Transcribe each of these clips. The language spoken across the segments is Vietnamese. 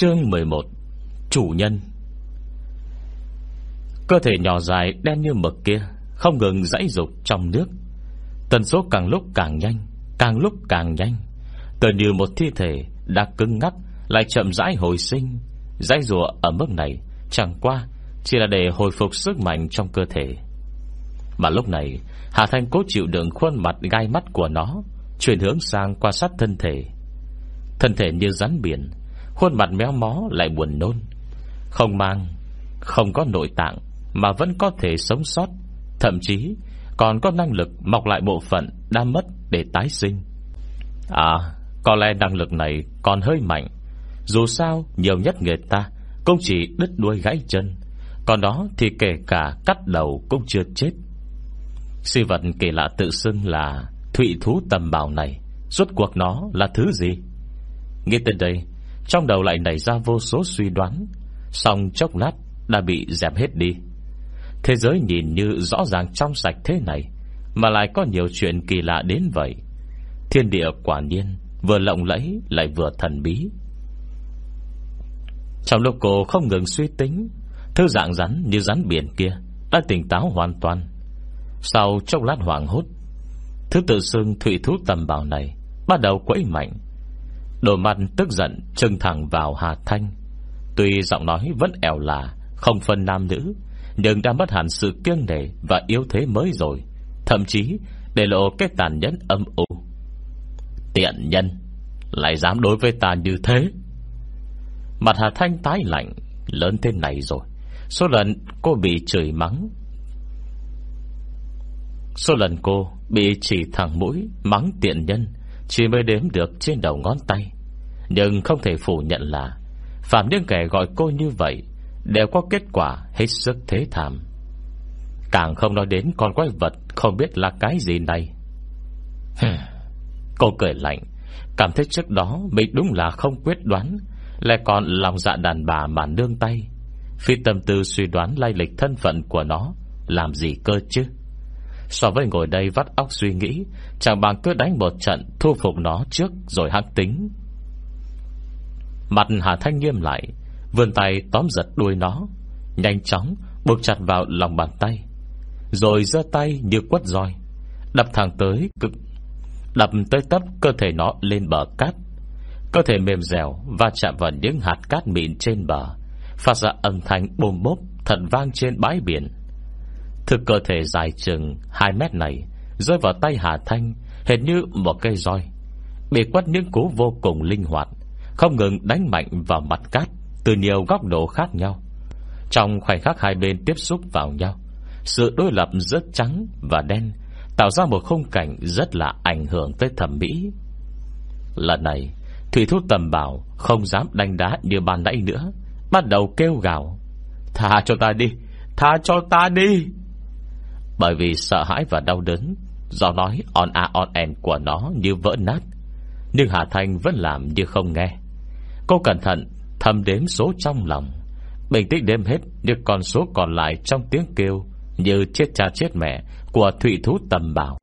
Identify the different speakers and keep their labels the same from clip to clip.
Speaker 1: Chương 11 Chủ nhân. Cơ thể nhỏ dài, đen như mực kia, Không ngừng dãy dục trong nước. Tần số càng lúc càng nhanh, Càng lúc càng nhanh. Tựa như một thi thể đã cứng ngắc, Lại chậm rãi hồi sinh. Dãy rùa ở mức này, Chẳng qua chỉ là để hồi phục sức mạnh trong cơ thể. Mà lúc này, Hà Thanh cố chịu đựng khuôn mặt gai mắt của nó, Chuyển hướng sang quan sát thân thể. Thân thể như rắn biển Khuôn mặt méo mó lại buồn nôn. Không mang, Không có nội tạng, Mà vẫn có thể sống sót. Thậm chí, còn có năng lực Mọc lại bộ phận đã mất để tái sinh. À Có lẽ năng lực này còn hơi mạnh. Dù sao, nhiều nhất người ta Cũng chỉ đứt đuôi gãy chân. Còn đó thì kể cả cắt đầu Cũng chưa chết. Sư vật kỳ lạ tự xưng là Thụy thú tầm bào này. Rốt cuộc nó là thứ gì? Nghe tới đây trong đầu lại nảy ra vô số suy đoán. Xong chốc lát, đã bị dẹp hết đi. Thế giới nhìn như rõ ràng trong sạch thế này, Mà lại có nhiều chuyện kỳ lạ đến vậy. Thiên địa quả nhiên, Vừa lộng lẫy, lại vừa thần bí. Trong lúc cô không ngừng suy tính, thứ dạng rắn như rắn biển kia Đã tỉnh táo hoàn toàn. Sau chốc lát hoảng hốt, Thứ tự xưng thủy thú tầm bào này Bắt đầu quẫy mạnh. Đồ mặt tức giận trưng thẳng vào Hà Thanh. Tuy giọng nói vẫn ẻo là Không phân nam nữ, Nhưng đã mất hẳn sự kiêng nể Và yếu thế mới rồi, Thậm chí để lộ cái tàn nhẫn âm u. Tiện nhân, Lại dám đối với ta như thế? Mặt Hà Thanh tái lạnh, Lớn thế này rồi, Số lần cô bị chửi mắng. Số lần cô bị chỉ thẳng mũi Mắng tiện nhân chỉ mới đếm được trên đầu ngón tay. Nhưng không thể phủ nhận là Phạm những kẻ gọi cô như vậy Đều có kết quả hết sức thế thảm. Càng không nói đến con quái vật Không biết là cái gì này. Cô cười lạnh, Cảm thấy trước đó Mình đúng là không quyết đoán, Lại còn lòng dạ đàn bà mà nương tay. Phi tâm tư suy đoán lai lịch thân phận của nó, Làm gì cơ chứ? So với ngồi đây vắt óc suy nghĩ Chẳng bằng cứ đánh một trận Thu phục nó trước rồi hăng tính. Mặt Hà Thanh nghiêm lại, Vươn tay tóm giật đuôi nó, Nhanh chóng buộc chặt vào lòng bàn tay, Rồi giơ tay như quất roi, Đập thẳng tới cực, Đập tới tấp cơ thể nó lên bờ cát. Cơ thể mềm dẻo Và chạm vào những hạt cát mịn trên bờ, Phát ra âm thanh bồm bốp Thật vang trên bãi biển. Thực cơ thể dài chừng 2 mét này, Rơi vào tay Hà Thanh, Hệt như một cây roi. Bị quất những cú vô cùng linh hoạt, Không ngừng đánh mạnh vào mặt cát Từ nhiều góc độ khác nhau. Trong khoảnh khắc hai bên tiếp xúc vào nhau, Sự đối lập rất trắng và đen Tạo ra một khung cảnh Rất là ảnh hưởng tới thẩm mỹ. Lần này, Thủy thú tầm bảo không dám đánh đá Như ban nãy nữa, Bắt đầu kêu gào, Tha cho ta đi, Tha cho ta đi! Bởi vì sợ hãi và đau đớn, Do nói on a on en của nó như vỡ nát. Nhưng Hà Thanh vẫn làm như không nghe. Cô cẩn thận Thầm đếm số trong lòng. Bình tĩnh đếm hết những con số còn lại Trong tiếng kêu Như chết cha chết mẹ Của thủy thú tầm bảo.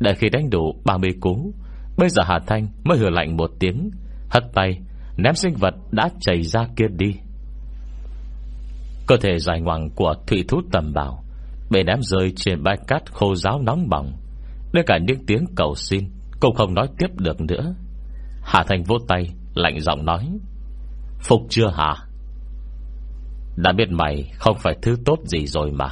Speaker 1: Đợi khi đánh đủ 30 cú, Bây giờ Hà Thanh mới hửa lạnh một tiếng, Hất tay, Ném sinh vật đã chảy ra kia đi. Cơ thể dài ngoằng của thủy thú tầm bảo Bị ném rơi trên bãi cát khô giáo nóng bỏng. Đến cả những tiếng cầu xin, Cũng không nói tiếp được nữa. Hà Thành vô tay, Lạnh giọng nói, Phục chưa hả? Đã biết mày không phải thứ tốt gì rồi mà.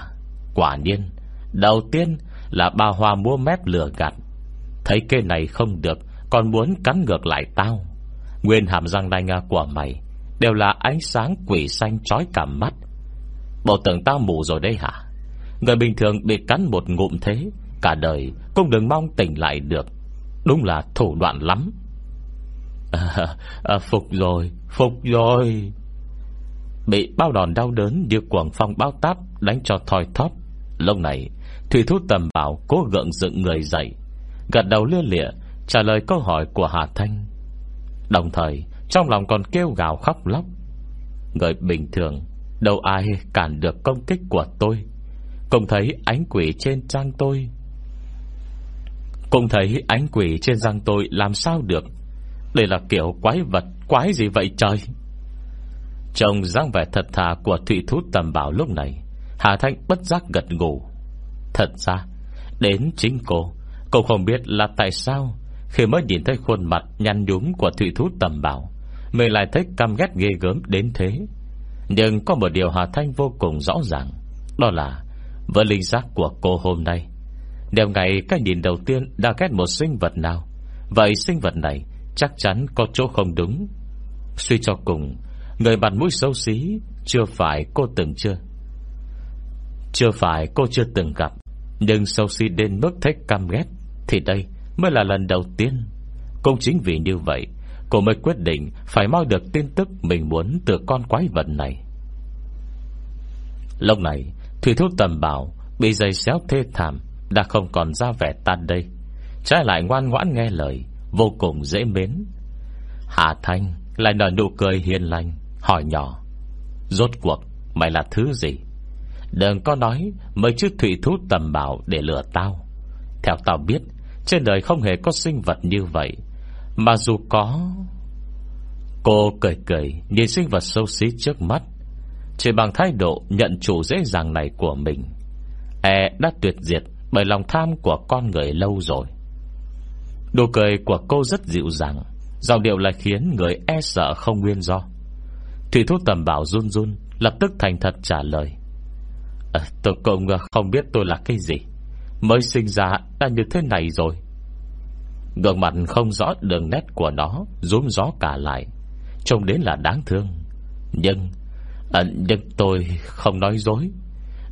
Speaker 1: Quả nhiên, Đầu tiên là ba hoa mua mép lừa gạt. Thấy cây này không được, Còn muốn cắn ngược lại tao. Nguyên hàm răng đanh của mày Đều là ánh sáng quỷ xanh trói cả mắt. Bộ tưởng tao mù rồi đây hả? Người bình thường bị cắn một ngụm thế Cả đời cũng đừng mong tỉnh lại được. Đúng là thủ đoạn lắm. À, à, Phục rồi Phục rồi. Bị bao đòn đau đớn Như cuồng phong bao táp đánh cho thoi thóp. Lúc này Thủy thú tầm bảo cố gượng dựng người dậy Gật đầu lia lịa Trả lời câu hỏi của Hà Thanh. Đồng thời Trong lòng còn kêu gào khóc lóc. Người bình thường Đâu ai cản được công kích của tôi. Cùng thấy ánh quỷ trên trang tôi. Cùng thấy ánh quỷ trên răng tôi, Làm sao được? Đây là kiểu quái vật, Quái gì vậy trời? Trông dáng vẻ thật thà của thủy thú tầm bảo lúc này, Hà Thanh bất giác gật ngủ Thật ra, Đến chính cô Cô không biết là tại sao, Khi mới nhìn thấy khuôn mặt nhăn nhúm của thủy thú tầm bảo, Mình lại thấy căm ghét ghê gớm đến thế. Nhưng có một điều Hà Thanh vô cùng rõ ràng, Đó là với linh giác của cô hôm nay. Nếu ngày, cái nhìn đầu tiên đã ghét một sinh vật nào. Vậy sinh vật này Chắc chắn có chỗ không đúng. Suy cho cùng, Người mặt mũi xấu xí Chưa phải cô từng chưa. Chưa phải cô chưa từng gặp, Nhưng xấu xí đến mức thích căm ghét Thì đây mới là lần đầu tiên. Cũng chính vì như vậy, Cô mới quyết định Phải mau được tin tức Mình muốn từ con quái vật này. Lúc này Thủy thúc tầm bảo, Bị dây xéo thê thảm, Đã không còn ra vẻ tan đây. Trái lại ngoan ngoãn nghe lời, Vô cùng dễ mến. Hà Thanh lại nở nụ cười hiền lành, Hỏi nhỏ, Rốt cuộc mày là thứ gì? Đừng có nói Mấy chữ thủy thú tầm bảo để lừa tao. Theo tao biết, Trên đời không hề có sinh vật như vậy, Mà dù có Cô cười cười, Nhìn sinh vật sâu xí trước mắt chỉ bằng thái độ nhận chủ dễ dàng này của mình E đã tuyệt diệt Bởi lòng tham của con người lâu rồi. Đồ cười của cô rất dịu dàng Dòng điệu lại khiến người e sợ không nguyên do. Thủy thuốc tầm bảo run run Lập tức thành thật trả lời. À, Tôi cũng không biết tôi là cái gì Mới sinh ra đã như thế này rồi. Gương mặt không rõ đường nét của nó Rúm gió cả lại Trông đến là đáng thương Nhưng à, Nhưng tôi không nói dối.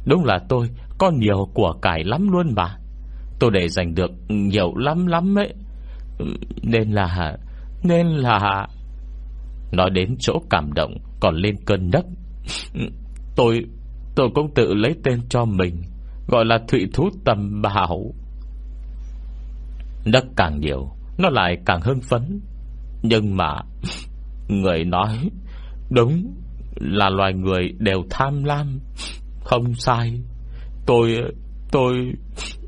Speaker 1: Đúng là tôi Có nhiều của cải lắm luôn mà. Tôi để giành được nhiều lắm lắm ấy. Nên là Nên là. Nói đến chỗ cảm động Còn lên cơn nấc. Tôi Tôi cũng tự lấy tên cho mình Gọi là Thụy Thú Tầm Bảo. Nấc càng nhiều Nó lại càng hưng phấn. Nhưng mà Người nói Đúng là loài người đều tham lam. Không sai, Tôi Tôi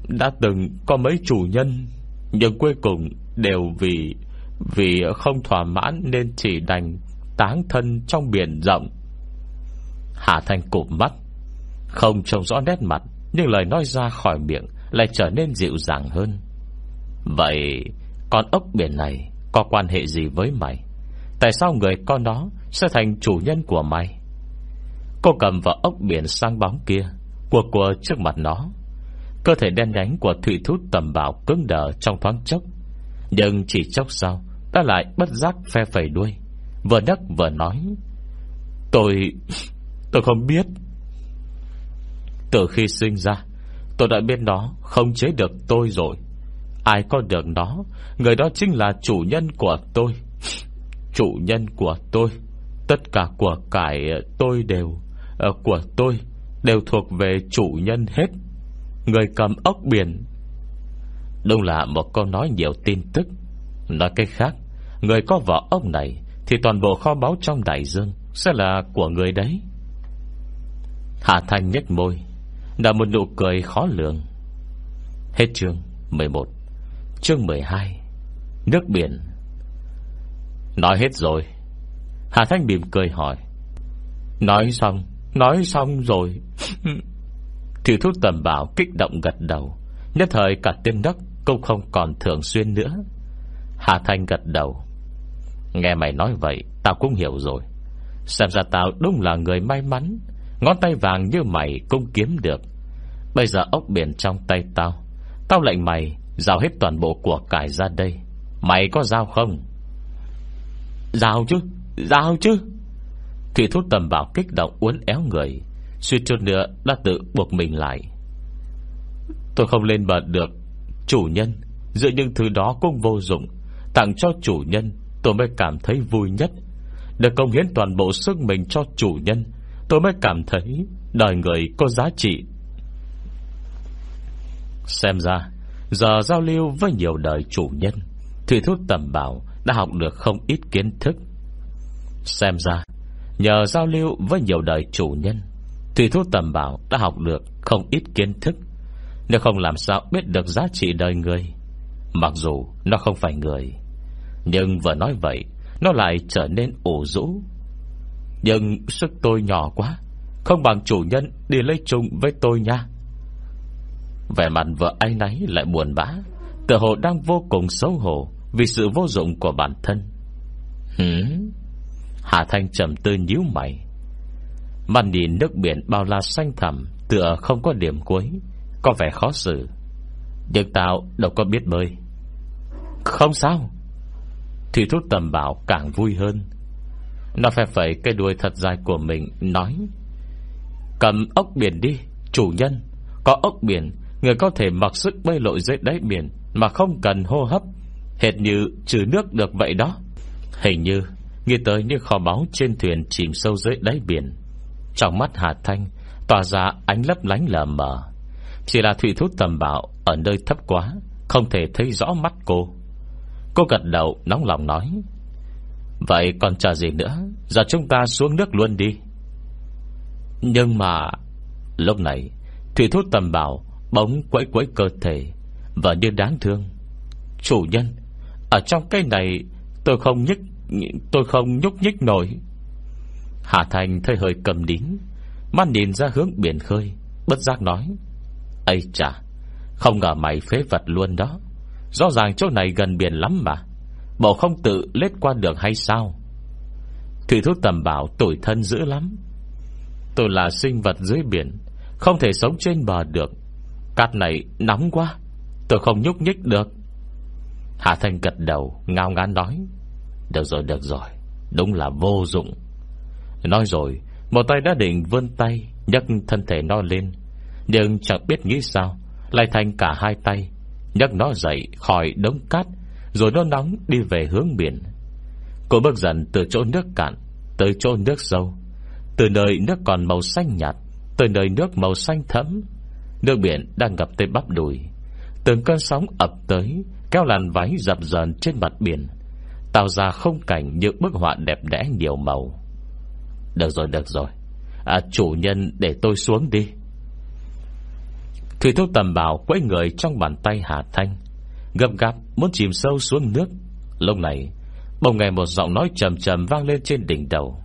Speaker 1: Đã từng có mấy chủ nhân, Nhưng cuối cùng đều vì Vì không thỏa mãn Nên chỉ đành táng thân trong biển rộng. Hà Thanh cụp mắt, Không trông rõ nét mặt, Nhưng lời nói ra khỏi miệng Lại trở nên dịu dàng hơn. Vậy Con ốc biển này Có quan hệ gì với mày? Tại sao người con đó sẽ thành chủ nhân của mày. Cô cầm vào ốc biển sang bóng kia Của của trước mặt nó. Cơ thể đen nhánh của thủy thú tầm bảo Cứng đờ trong thoáng chốc. Nhưng chỉ chốc sau, Đã lại bất giác phe phẩy đuôi, Vừa nấc vừa nói, Tôi Tôi không biết. Từ khi sinh ra, Tôi đã biết nó không chế được tôi rồi. Ai có được nó, Người đó chính là chủ nhân của tôi. Chủ nhân của tôi. Tất cả của cải ờ, tôi đều ờ, Của tôi Đều thuộc về chủ nhân hết. Người cầm ốc biển. Đúng là một câu nói nhiều tin tức. Nói cách khác, Người có vỏ ốc này Thì toàn bộ kho báu trong đại dương Sẽ là của người đấy. Hạ Thanh nhếch môi Đã một nụ cười khó lường. Hết chương 11 Chương 12 Nước biển. Nói hết rồi Hà Thanh mỉm cười hỏi. Nói xong Nói xong rồi. Thiếu thuốc tầm bảo kích động gật đầu. Nhất thời cả tên đất Cũng không còn thường xuyên nữa. Hà Thanh gật đầu. Nghe mày nói vậy, Tao cũng hiểu rồi. Xem ra tao đúng là người may mắn. Ngón tay vàng như mày cũng kiếm được. Bây giờ ốc biển trong tay tao. Tao lệnh mày Giao hết toàn bộ của cải ra đây. Mày có giao không? Giao chứ. Dạ giao chứ? Thủy thúc tầm bảo kích động uốn éo người Suy chút nữa đã tự buộc mình lại. Tôi không lên bờ được, Chủ nhân. Giữa những thứ đó cũng vô dụng. Tặng cho chủ nhân, Tôi mới cảm thấy vui nhất. Được công hiến toàn bộ sức mình cho chủ nhân, Tôi mới cảm thấy Đời người có giá trị. Xem ra, Giờ giao lưu với nhiều đời chủ nhân, Thủy thuốc tầm bảo Đã học được không ít kiến thức. Xem ra, Nhờ giao lưu với nhiều đời chủ nhân, Thủy thu tầm bảo đã học được Không ít kiến thức. Nếu không làm sao biết được giá trị đời người, Mặc dù nó không phải người, Nhưng vừa nói vậy, Nó lại trở nên ủ rũ. Nhưng sức tôi nhỏ quá, Không bằng chủ nhân đi lấy chung với tôi nha. Vẻ mặt vợ ấy nấy lại buồn bã Tự hồ đang vô cùng xấu hổ Vì sự vô dụng của bản thân. Hửm Hà Thanh trầm tư nhíu mày. Mặt nhìn nước biển bao la xanh thẳm, Tựa không có điểm cuối, Có vẻ khó xử. Nhưng tao đâu có biết bơi. Không sao. Thủy thúc tầm bảo càng vui hơn. Nó phải phẩy cái đuôi thật dài của mình, Nói. Cầm ốc biển đi, Chủ nhân. Có ốc biển, Người có thể mặc sức bơi lội dưới đáy biển Mà không cần hô hấp. Hệt như trừ nước được vậy đó. Hình như Nghĩ tới những kho báu trên thuyền chìm sâu dưới đáy biển, Trong mắt Hà Thanh Tỏa ra ánh lấp lánh lờ mờ. Chỉ là thủy thút tầm bảo Ở nơi thấp quá, Không thể thấy rõ mắt cô. Cô gật đầu, nóng lòng nói, Vậy còn chờ gì nữa? Giờ chúng ta xuống nước luôn đi. Nhưng mà Lúc này Thủy thút tầm bảo Bỗng quẫy quẫy cơ thể Và như đáng thương. Chủ nhân, Ở trong cái này tôi không nhích Tôi không nhúc nhích nổi. Hà Thành thấy hơi cầm đín Mắt nhìn ra hướng biển khơi, Bất giác nói, Ây chà, Không ngờ mày phế vật luôn đó. Rõ ràng chỗ này gần biển lắm mà. Bộ không tự lết qua được hay sao? Thủy thúc tầm bảo tuổi thân dữ lắm. Tôi là sinh vật dưới biển, Không thể sống trên bờ được. Cát này nóng quá, Tôi không nhúc nhích được. Hạ Thanh gật đầu, Ngao ngán nói được rồi được rồi. Đúng là vô dụng. Nói rồi, Một tay đã định vươn tay, nhấc thân thể nó lên. Nhưng chẳng biết nghĩ sao, Lại thành cả hai tay. Nhấc nó dậy khỏi đống cát, Rồi nó nóng đi về hướng biển. Cô bước dần từ chỗ nước cạn, Tới chỗ nước sâu. Từ nơi nước còn màu xanh nhạt, Tới nơi nước màu xanh thẫm. Nước biển đang ngập tới bắp đùi. Từng cơn sóng ập tới, Kéo làn váy dập dờn trên mặt biển. Tạo ra không cảnh những bức họa đẹp đẽ nhiều màu. Được rồi được rồi. À, Chủ nhân để tôi xuống đi. Thủy thuốc tầm bảo quấy người trong bàn tay Hà Thanh Gập gạp muốn chìm sâu xuống nước. Lúc này Bỗng nghe một giọng nói trầm trầm vang lên trên đỉnh đầu.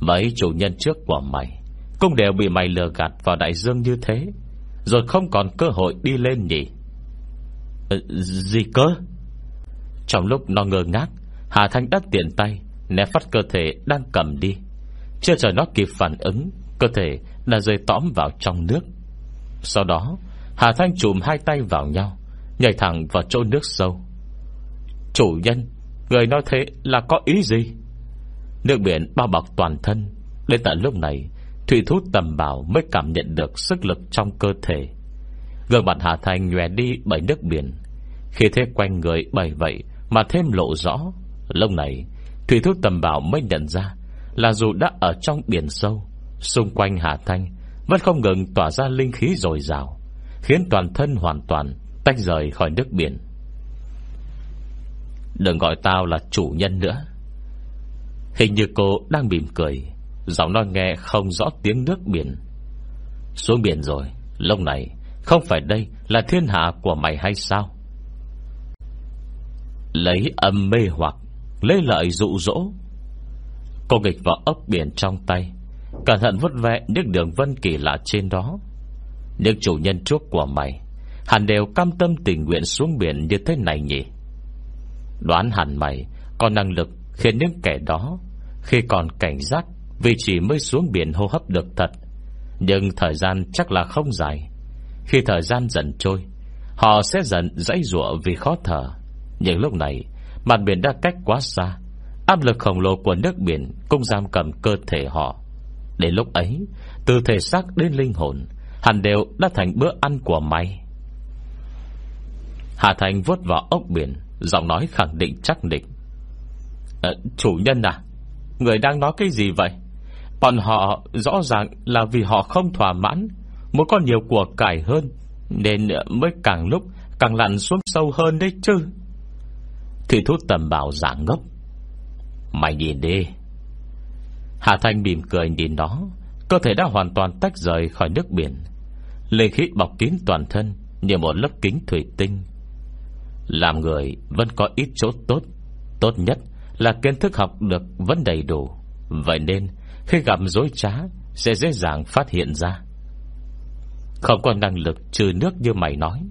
Speaker 1: Mấy chủ nhân trước của mày Cũng đều bị mày lừa gạt vào đại dương như thế Rồi không còn cơ hội đi lên nhỉ? Ờ, Gì cơ? Trong lúc nó ngơ ngác, Hà Thanh đắt tiện tay, Né phát cơ thể đang cầm đi. Chưa chờ nó kịp phản ứng, Cơ thể đã rơi tõm vào trong nước. Sau đó, Hà Thanh chùm hai tay vào nhau, Nhảy thẳng vào chỗ nước sâu. Chủ nhân, Người nói thế là có ý gì? Nước biển bao bọc toàn thân. Đến tận lúc này, Thủy thú tầm bảo mới cảm nhận được Sức lực trong cơ thể. Gương mặt Hà Thanh nhòe đi bởi nước biển. Khi thế quanh người bày vậy mà thêm lộ rõ. Lúc này, Thủy thúc tầm bảo mới nhận ra Là dù đã ở trong biển sâu, Xung quanh Hà Thanh Vẫn không ngừng tỏa ra linh khí dồi dào, Khiến toàn thân hoàn toàn Tách rời khỏi nước biển. Đừng gọi tao là chủ nhân nữa. Hình như cô đang mỉm cười, Giọng nói nghe không rõ tiếng nước biển. Xuống biển rồi, Lúc này Không phải đây là thiên hạ của mày hay sao? Lấy âm mê hoặc, Lấy lợi dụ dỗ. Cô nghịch vào ốc biển trong tay, Cẩn thận vứt vẹ những đường vân kỳ lạ trên đó. Những chủ nhân trước của mày Hẳn đều cam tâm tình nguyện xuống biển như thế này nhỉ? Đoán hẳn mày Có năng lực khiến những kẻ đó, Khi còn cảnh giác Vì chỉ mới xuống biển hô hấp được thật. Nhưng thời gian chắc là không dài. Khi thời gian dần trôi, Họ sẽ dần dãy rụa vì khó thở. Nhưng lúc này Mặt biển đã cách quá xa. Áp lực khổng lồ của nước biển Cũng giam cầm cơ thể họ. Đến lúc ấy Từ thể xác đến linh hồn Hẳn đều đã thành bữa ăn của mày. Hà Thành vuốt vào ốc biển Giọng nói khẳng định chắc định à, ờ, Chủ nhân à Người đang nói cái gì vậy? Bọn họ rõ ràng là vì họ không thỏa mãn Muốn có nhiều của cải hơn Nên mới càng lúc Càng lặn xuống sâu hơn đấy chứ. Thủy thốt tầm bảo giả ngốc. Mày nhìn đi. Hà Thanh mỉm cười nhìn nó, Cơ thể đã hoàn toàn tách rời khỏi nước biển. Lê khí bọc kín toàn thân Như một lớp kính thủy tinh. Làm người vẫn có ít chỗ tốt. Tốt nhất là kiến thức học được vẫn đầy đủ. Vậy nên, Khi gặp dối trá, Sẽ dễ dàng phát hiện ra. Không có năng lực trừ nước như mày nói.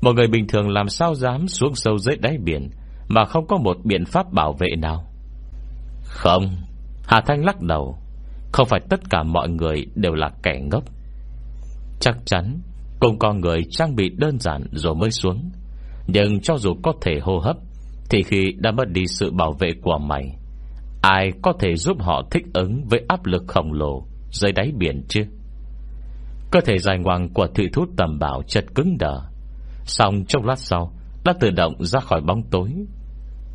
Speaker 1: Một người bình thường làm sao dám xuống sâu dưới đáy biển mà không có một biện pháp bảo vệ nào. Không, Hà Thanh lắc đầu. Không phải tất cả mọi người đều là kẻ ngốc. Chắc chắn Cùng con người trang bị đơn giản rồi mới xuống. Nhưng cho dù có thể hô hấp, Thì khi đã mất đi sự bảo vệ của mày, Ai có thể giúp họ thích ứng Với áp lực khổng lồ Dưới đáy biển chứ? Cơ thể dài ngoằng của thủy thút tầm bảo chật cứng đờ. Xong trong lát sau, Đã tự động ra khỏi bóng tối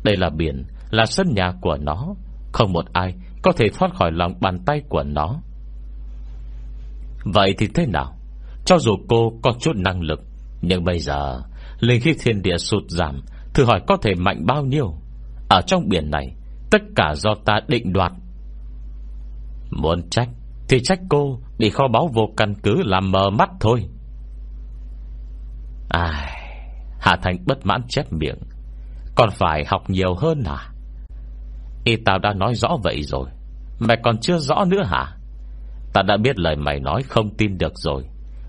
Speaker 1: đây là biển, Là sân nhà của nó. Không một ai có thể thoát khỏi lòng bàn tay của nó. Vậy thì thế nào? Cho dù cô có chút năng lực, Nhưng bây giờ, Linh khí thiên địa sụt giảm, Thử hỏi có thể mạnh bao nhiêu? Ở trong biển này, Tất cả do ta định đoạt. Muốn trách, Thì trách cô Bị kho báu vô căn cứ làm mờ mắt thôi. Ai Hạ Thành bất mãn chép miệng. Còn phải học nhiều hơn à? Y tao đã nói rõ vậy rồi. Mày còn chưa rõ nữa hả? Ta đã biết lời mày nói không tin được rồi.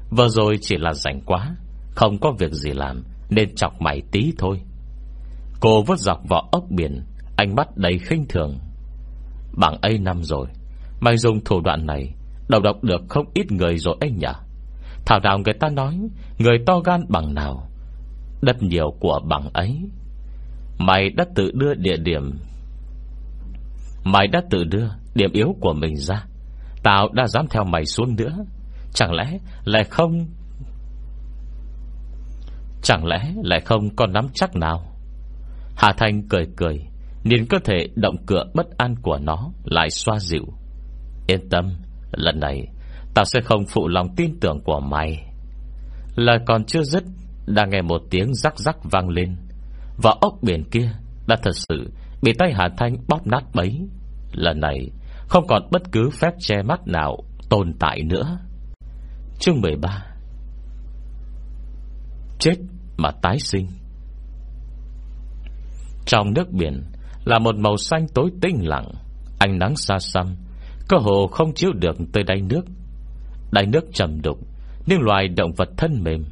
Speaker 1: Vừa rồi chỉ là rảnh quá, Không có việc gì làm, Nên chọc mày tí thôi. Cô vứt dọc vào ốc biển, Ánh mắt đầy khinh thường. Bằng ấy năm rồi, Mày dùng thủ đoạn này, Đầu độc được không ít người rồi anh nhỉ Thảo nào người ta nói, Người to gan bằng nào? Đất nhiều của bằng ấy. Mày đã tự đưa địa điểm. Mày đã tự đưa Điểm yếu của mình ra. Tao đã dám theo mày xuống nữa. Chẳng lẽ lại không? Chẳng lẽ lại không có nắm chắc nào? Hà Thanh cười cười, Nhìn cơ thể động cửa bất an của nó Lại xoa dịu. Yên tâm, Lần này, Tao sẽ không phụ lòng tin tưởng của mày. Lời còn chưa dứt, Đã nghe một tiếng rắc rắc vang lên. Và ốc biển kia Đã thật sự bị tay Hà Thanh bóp nát bấy. Lần này, Không còn bất cứ phép che mắt nào Tồn tại nữa. Chương 13 Chết mà tái sinh. Trong nước biển Là một màu xanh tối tinh lặng, Ánh nắng xa xăm, Cơ hồ không chiếu được tới đáy nước. Đáy nước trầm đục Nhưng loài động vật thân mềm,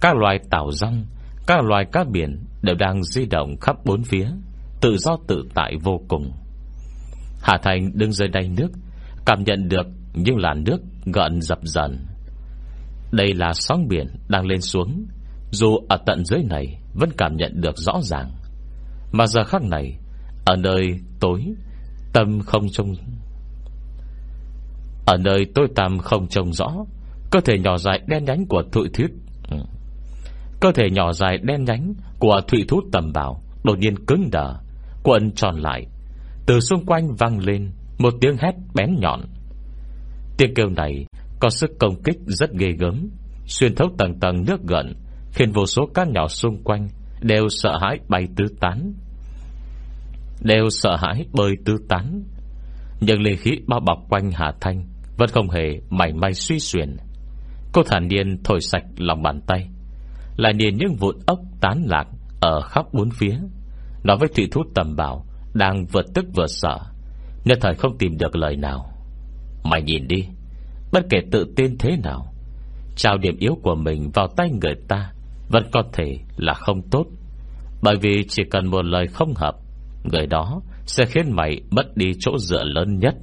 Speaker 1: Các loài tảo rong, Các loài cá biển đều đang di động khắp bốn phía, Tự do tự tại vô cùng. Hà Thành đứng dưới đáy nước, Cảm nhận được những làn nước gợn dập dần. Đây là sóng biển đang lên xuống, Dù ở tận dưới này Vẫn cảm nhận được rõ ràng. Mà giờ khắc này, Ở nơi tối, Tâm không trông Ở nơi tối tăm không trông rõ, Cơ thể nhỏ dài đen nhánh của thụy thuyết. Ừ. Cơ thể nhỏ dài đen nhánh Của thụy thú tầm bảo Đột nhiên cứng đờ, Cuộn tròn lại. Từ xung quanh vang lên Một tiếng hét bén nhọn. Tiếng kêu này có sức công kích rất ghê gớm, Xuyên thấu tầng tầng nước gần Khiến vô số cá nhỏ xung quanh Đều sợ hãi bay tứ tán. Đều sợ hãi bơi tứ tán. Nhưng lê khí bao bọc quanh Hà Thanh Vẫn không hề mảy may suy xuyển Cô thản nhiên thổi sạch lòng bàn tay. Lại nhìn những vụn ốc tán lạc Ở khắp bốn phía. Nói với thủy thú tầm bảo Đang vừa tức vừa sợ, Nhất thời không tìm được lời nào. Mày nhìn đi, Bất kể tự tin thế nào, Trao điểm yếu của mình vào tay người ta Vẫn có thể là không tốt. Bởi vì chỉ cần một lời không hợp, Người đó sẽ khiến mày mất đi chỗ dựa lớn nhất.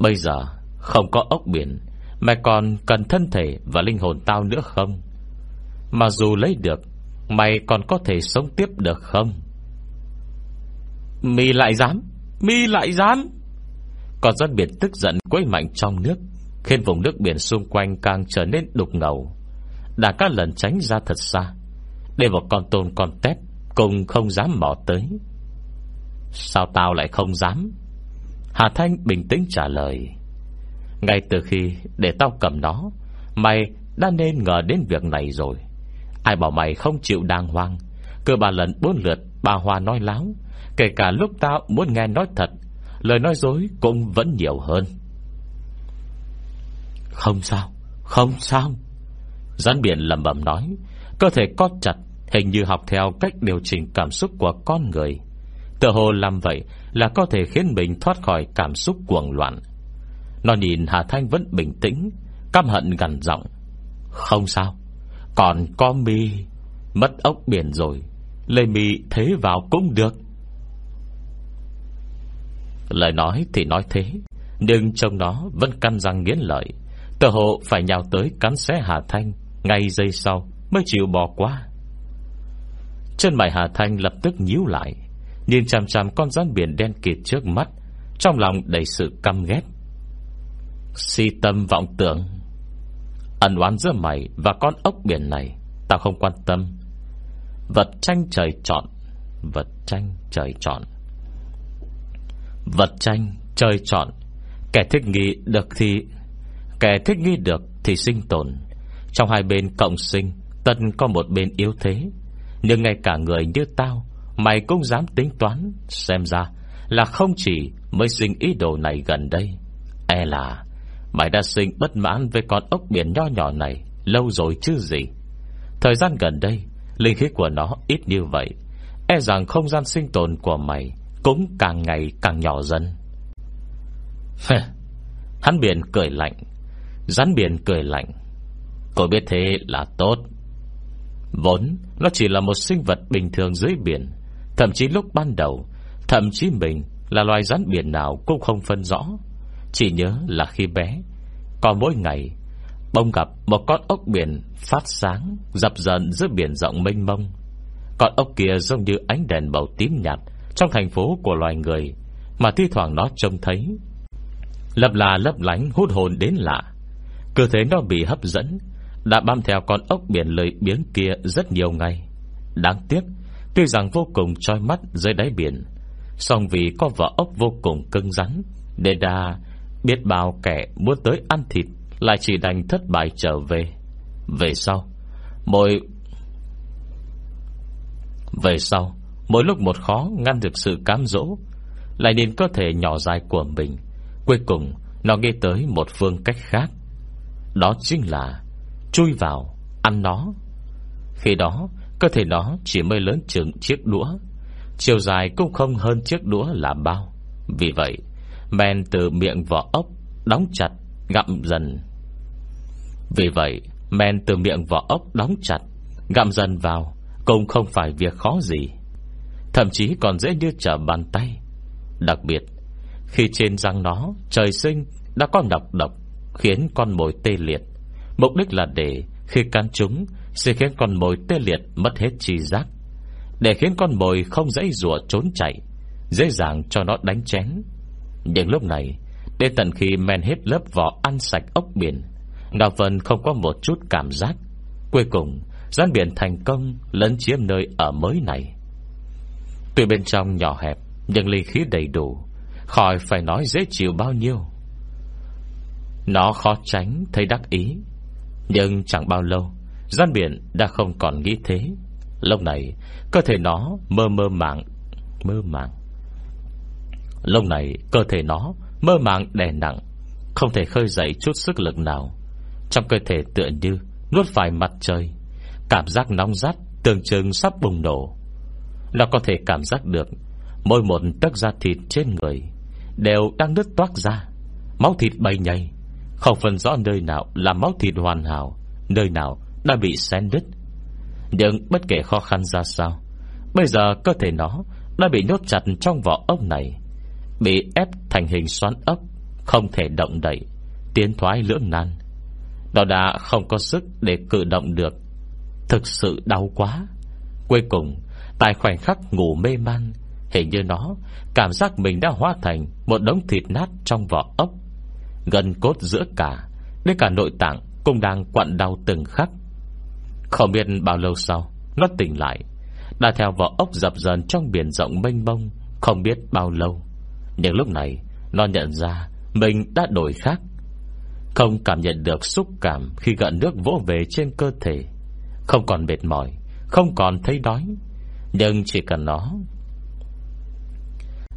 Speaker 1: Bây giờ Không có ốc biển, Mày còn cần thân thể và linh hồn tao nữa không? Mà dù lấy được, Mày còn có thể sống tiếp được không? Mi lại dám Mi lại dám còn dân biển tức giận quấy mạnh trong nước, Khiến vùng nước biển xung quanh càng trở nên đục ngầu. Đã các lần tránh ra thật xa, Để một con tôn con tép Cùng không dám mò tới. Sao tao lại không dám? Hà Thanh bình tĩnh trả lời. Ngay từ khi Để tao cầm nó, Mày đã nên ngờ đến việc này rồi. Ai bảo mày không chịu đàng hoàng? Cơ ba lần bốn lượt Bà Hoa nói láo. Kể cả lúc tao muốn nghe nói thật, Lời nói dối cũng vẫn nhiều hơn. Không sao Không sao. Gián biển lầm bầm nói, Cơ thể co chặt, Hình như học theo cách điều chỉnh cảm xúc của con người. Tự hồ làm vậy Là có thể khiến mình thoát khỏi cảm xúc cuồng loạn. Nó nhìn Hà Thanh vẫn bình tĩnh, Căm hận gần giọng. Không sao còn có mi, Mất ốc biển rồi Lê mi thế vào cũng được. Lời nói thì nói thế, Nhưng trông nó vẫn căn răng nghiến lợi. Tờ hộ phải nhào tới cắn xé Hà Thanh, Ngay giây sau Mới chịu bỏ qua. Chân mày Hà Thanh lập tức nhíu lại, Nhìn chằm chằm con rắn biển đen kịt trước mắt, Trong lòng đầy sự căm ghét. Si tâm vọng tưởng Ẩn oán giữa mày Và con ốc biển này. Tao không quan tâm. Vật tranh trời chọn, Vật tranh trời chọn. Vật tranh trời chọn, Kẻ thích nghi được thì, Kẻ thích nghi được thì sinh tồn. Trong hai bên cộng sinh Tân có một bên yếu thế. Nhưng ngay cả người như tao, Mày cũng dám tính toán, Xem ra là không chỉ Mới sinh ý đồ này gần đây. E là Mày đã sinh bất mãn với con ốc biển nho nhỏ này, Lâu rồi chứ gì? Thời gian gần đây, Linh khí của nó ít như vậy E rằng không gian sinh tồn của mày Cũng càng ngày càng nhỏ dần. Hắn biển cười lạnh, Rắn biển cười lạnh. Cô biết thế là tốt. Vốn, Nó chỉ là một sinh vật bình thường dưới biển, Thậm chí lúc ban đầu, Thậm chí mình là loài rắn biển nào Cũng không phân rõ. Chỉ nhớ là khi bé, có mỗi ngày Bông gặp một con ốc biển phát sáng, Dập dần giữa biển rộng mênh mông. Con ốc kia giống như ánh đèn màu tím nhạt Trong thành phố của loài người, Mà thi thoảng nó trông thấy. Lập là lấp lánh hút hồn đến lạ. Cơ thế nó bị hấp dẫn, Đã bám theo con ốc biển lười biếng kia rất nhiều ngày. Đáng tiếc, Tuy rằng vô cùng trói mắt dưới đáy biển, song vì có vỏ ốc vô cùng cứng rắn, Nên đà biết bao kẻ muốn tới ăn thịt, Lại chỉ đành thất bại trở về. Về sau, Mỗi Về sau, Mỗi lúc một khó ngăn được sự cám dỗ, Lại nên cơ thể nhỏ dài của mình. Cuối cùng, Nó nghĩ tới một phương cách khác. Đó chính là Chui vào Ăn nó. Khi đó, Cơ thể nó chỉ mới lớn chừng chiếc đũa. Chiều dài cũng không hơn chiếc đũa là bao. Vì vậy Men từ miệng vỏ ốc, Đóng chặt, Gặm dần. Vì vậy, Men từ miệng vỏ ốc, đóng chặt, Gặm dần vào, Cũng không phải việc khó gì. Thậm chí còn dễ như trở bàn tay. Đặc biệt, Khi trên răng nó, Trời sinh, đã có độc độc, Khiến con mồi tê liệt. Mục đích là để khi can chúng, Sẽ khiến con mồi tê liệt mất hết chi giác. Để khiến con mồi không dãy rùa trốn chạy, Dễ dàng cho nó đánh chén. Nhưng lúc này, Đến tận khi men hết lớp vỏ ăn sạch ốc biển Ngạo Vân không có một chút cảm giác. Cuối cùng Gián biển thành công lấn chiếm nơi ở mới này. Tuy bên trong nhỏ hẹp, Nhưng ly khí đầy đủ, Khỏi phải nói dễ chịu bao nhiêu. Nó khó tránh thấy đắc ý, Nhưng chẳng bao lâu Gian biển đã không còn nghĩ thế. Lúc này, Cơ thể nó mơ mơ màng Mơ màng. Lúc này, cơ thể nó Mơ màng đè nặng, Không thể khơi dậy chút sức lực nào. Trong cơ thể tựa như Nuốt phải mặt trời, Cảm giác nóng rát Tưởng chừng sắp bùng nổ. Nó có thể cảm giác được Mỗi một tấc da thịt trên người Đều đang nứt toát ra, Máu thịt bay nhầy Không phân rõ nơi nào là máu thịt hoàn hảo, Nơi nào đã bị xén đứt. Nhưng bất kể khó khăn ra sao, Bây giờ cơ thể nó Đã bị nhốt chặt trong vỏ ốc này. Bị ép thành hình xoắn ốc, Không thể động đậy, Tiến thoái lưỡng nan. Nó đã không có sức để cử động được. Thực sự đau quá. Cuối cùng, Tại khoảnh khắc ngủ mê man, Hình như nó, Cảm giác mình đã hóa thành Một đống thịt nát trong vỏ ốc, Gần cốt giữa cả, Đến cả nội tạng cũng đang quặn đau từng khắc. Không biết bao lâu sau, Nó tỉnh lại, Đã theo vỏ ốc dập dần trong biển rộng mênh mông, Không biết bao lâu. Nhưng lúc này, Nó nhận ra Mình đã đổi khác. Không cảm nhận được xúc cảm Khi gợn nước vỗ về trên cơ thể. Không còn mệt mỏi, Không còn thấy đói. Nhưng chỉ cần nó.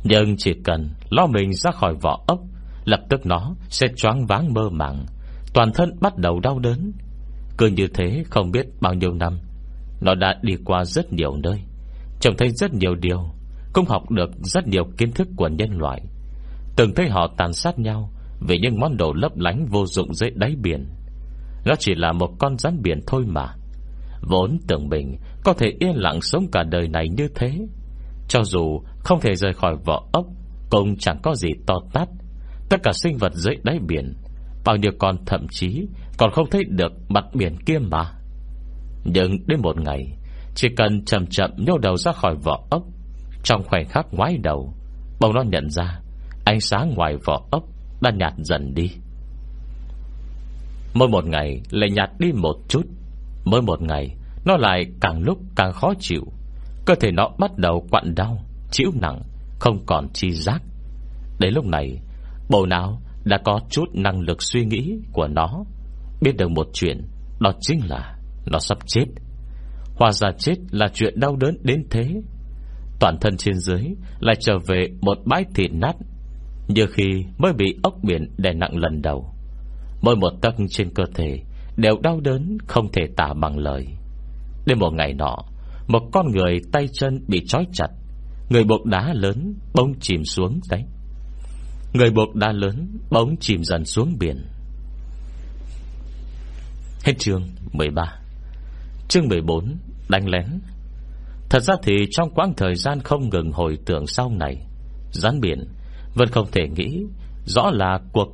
Speaker 1: Nhưng chỉ cần Lo mình ra khỏi vỏ ốc, Lập tức nó sẽ choáng váng mơ màng. Toàn thân bắt đầu đau đớn. Cứ như thế không biết bao nhiêu năm, Nó đã đi qua rất nhiều nơi, Trông thấy rất nhiều điều. Cũng học được rất nhiều kiến thức của nhân loại. Từng thấy họ tàn sát nhau Vì những món đồ lấp lánh vô dụng dưới đáy biển. Nó chỉ là một con rắn biển thôi mà. Vốn tưởng mình Có thể yên lặng sống cả đời này như thế. Cho dù không thể rời khỏi vỏ ốc, Cũng chẳng có gì to tát. Tất cả sinh vật dưới đáy biển, Bao nhiêu con thậm chí Còn không thấy được mặt biển kia mà. Nhưng đến một ngày, Chỉ cần chậm chậm nhô đầu ra khỏi vỏ ốc trong khoảnh khắc ngoái đầu Bỗng nó nhận ra, Ánh sáng ngoài vỏ ốc Đã nhạt dần đi. Mỗi một ngày lại nhạt đi một chút, Mỗi một ngày Nó lại càng lúc càng khó chịu. Cơ thể nó bắt đầu quặn đau, Chịu nặng, Không còn chi giác. Đến lúc này Bộ não đã có chút năng lực suy nghĩ của nó. Biết được một chuyện, Đó chính là Nó sắp chết. Hòa ra chết là chuyện đau đớn đến thế. Toàn thân trên dưới Lại trở về một bãi thịt nát, Như khi mới bị ốc biển đè nặng lần đầu. Mỗi một tấc trên cơ thể Đều đau đớn không thể tả bằng lời. Đến một ngày nọ, Một con người tay chân bị trói chặt, Người buộc đá lớn bỗng chìm xuống đấy. Người buộc đá lớn Bỗng chìm dần xuống biển. Hết chương 13 Chương 14 Đánh lén Thật ra thì trong quãng thời gian không ngừng hồi tưởng sau này, Gián biển Vẫn không thể nghĩ Rõ là cuộc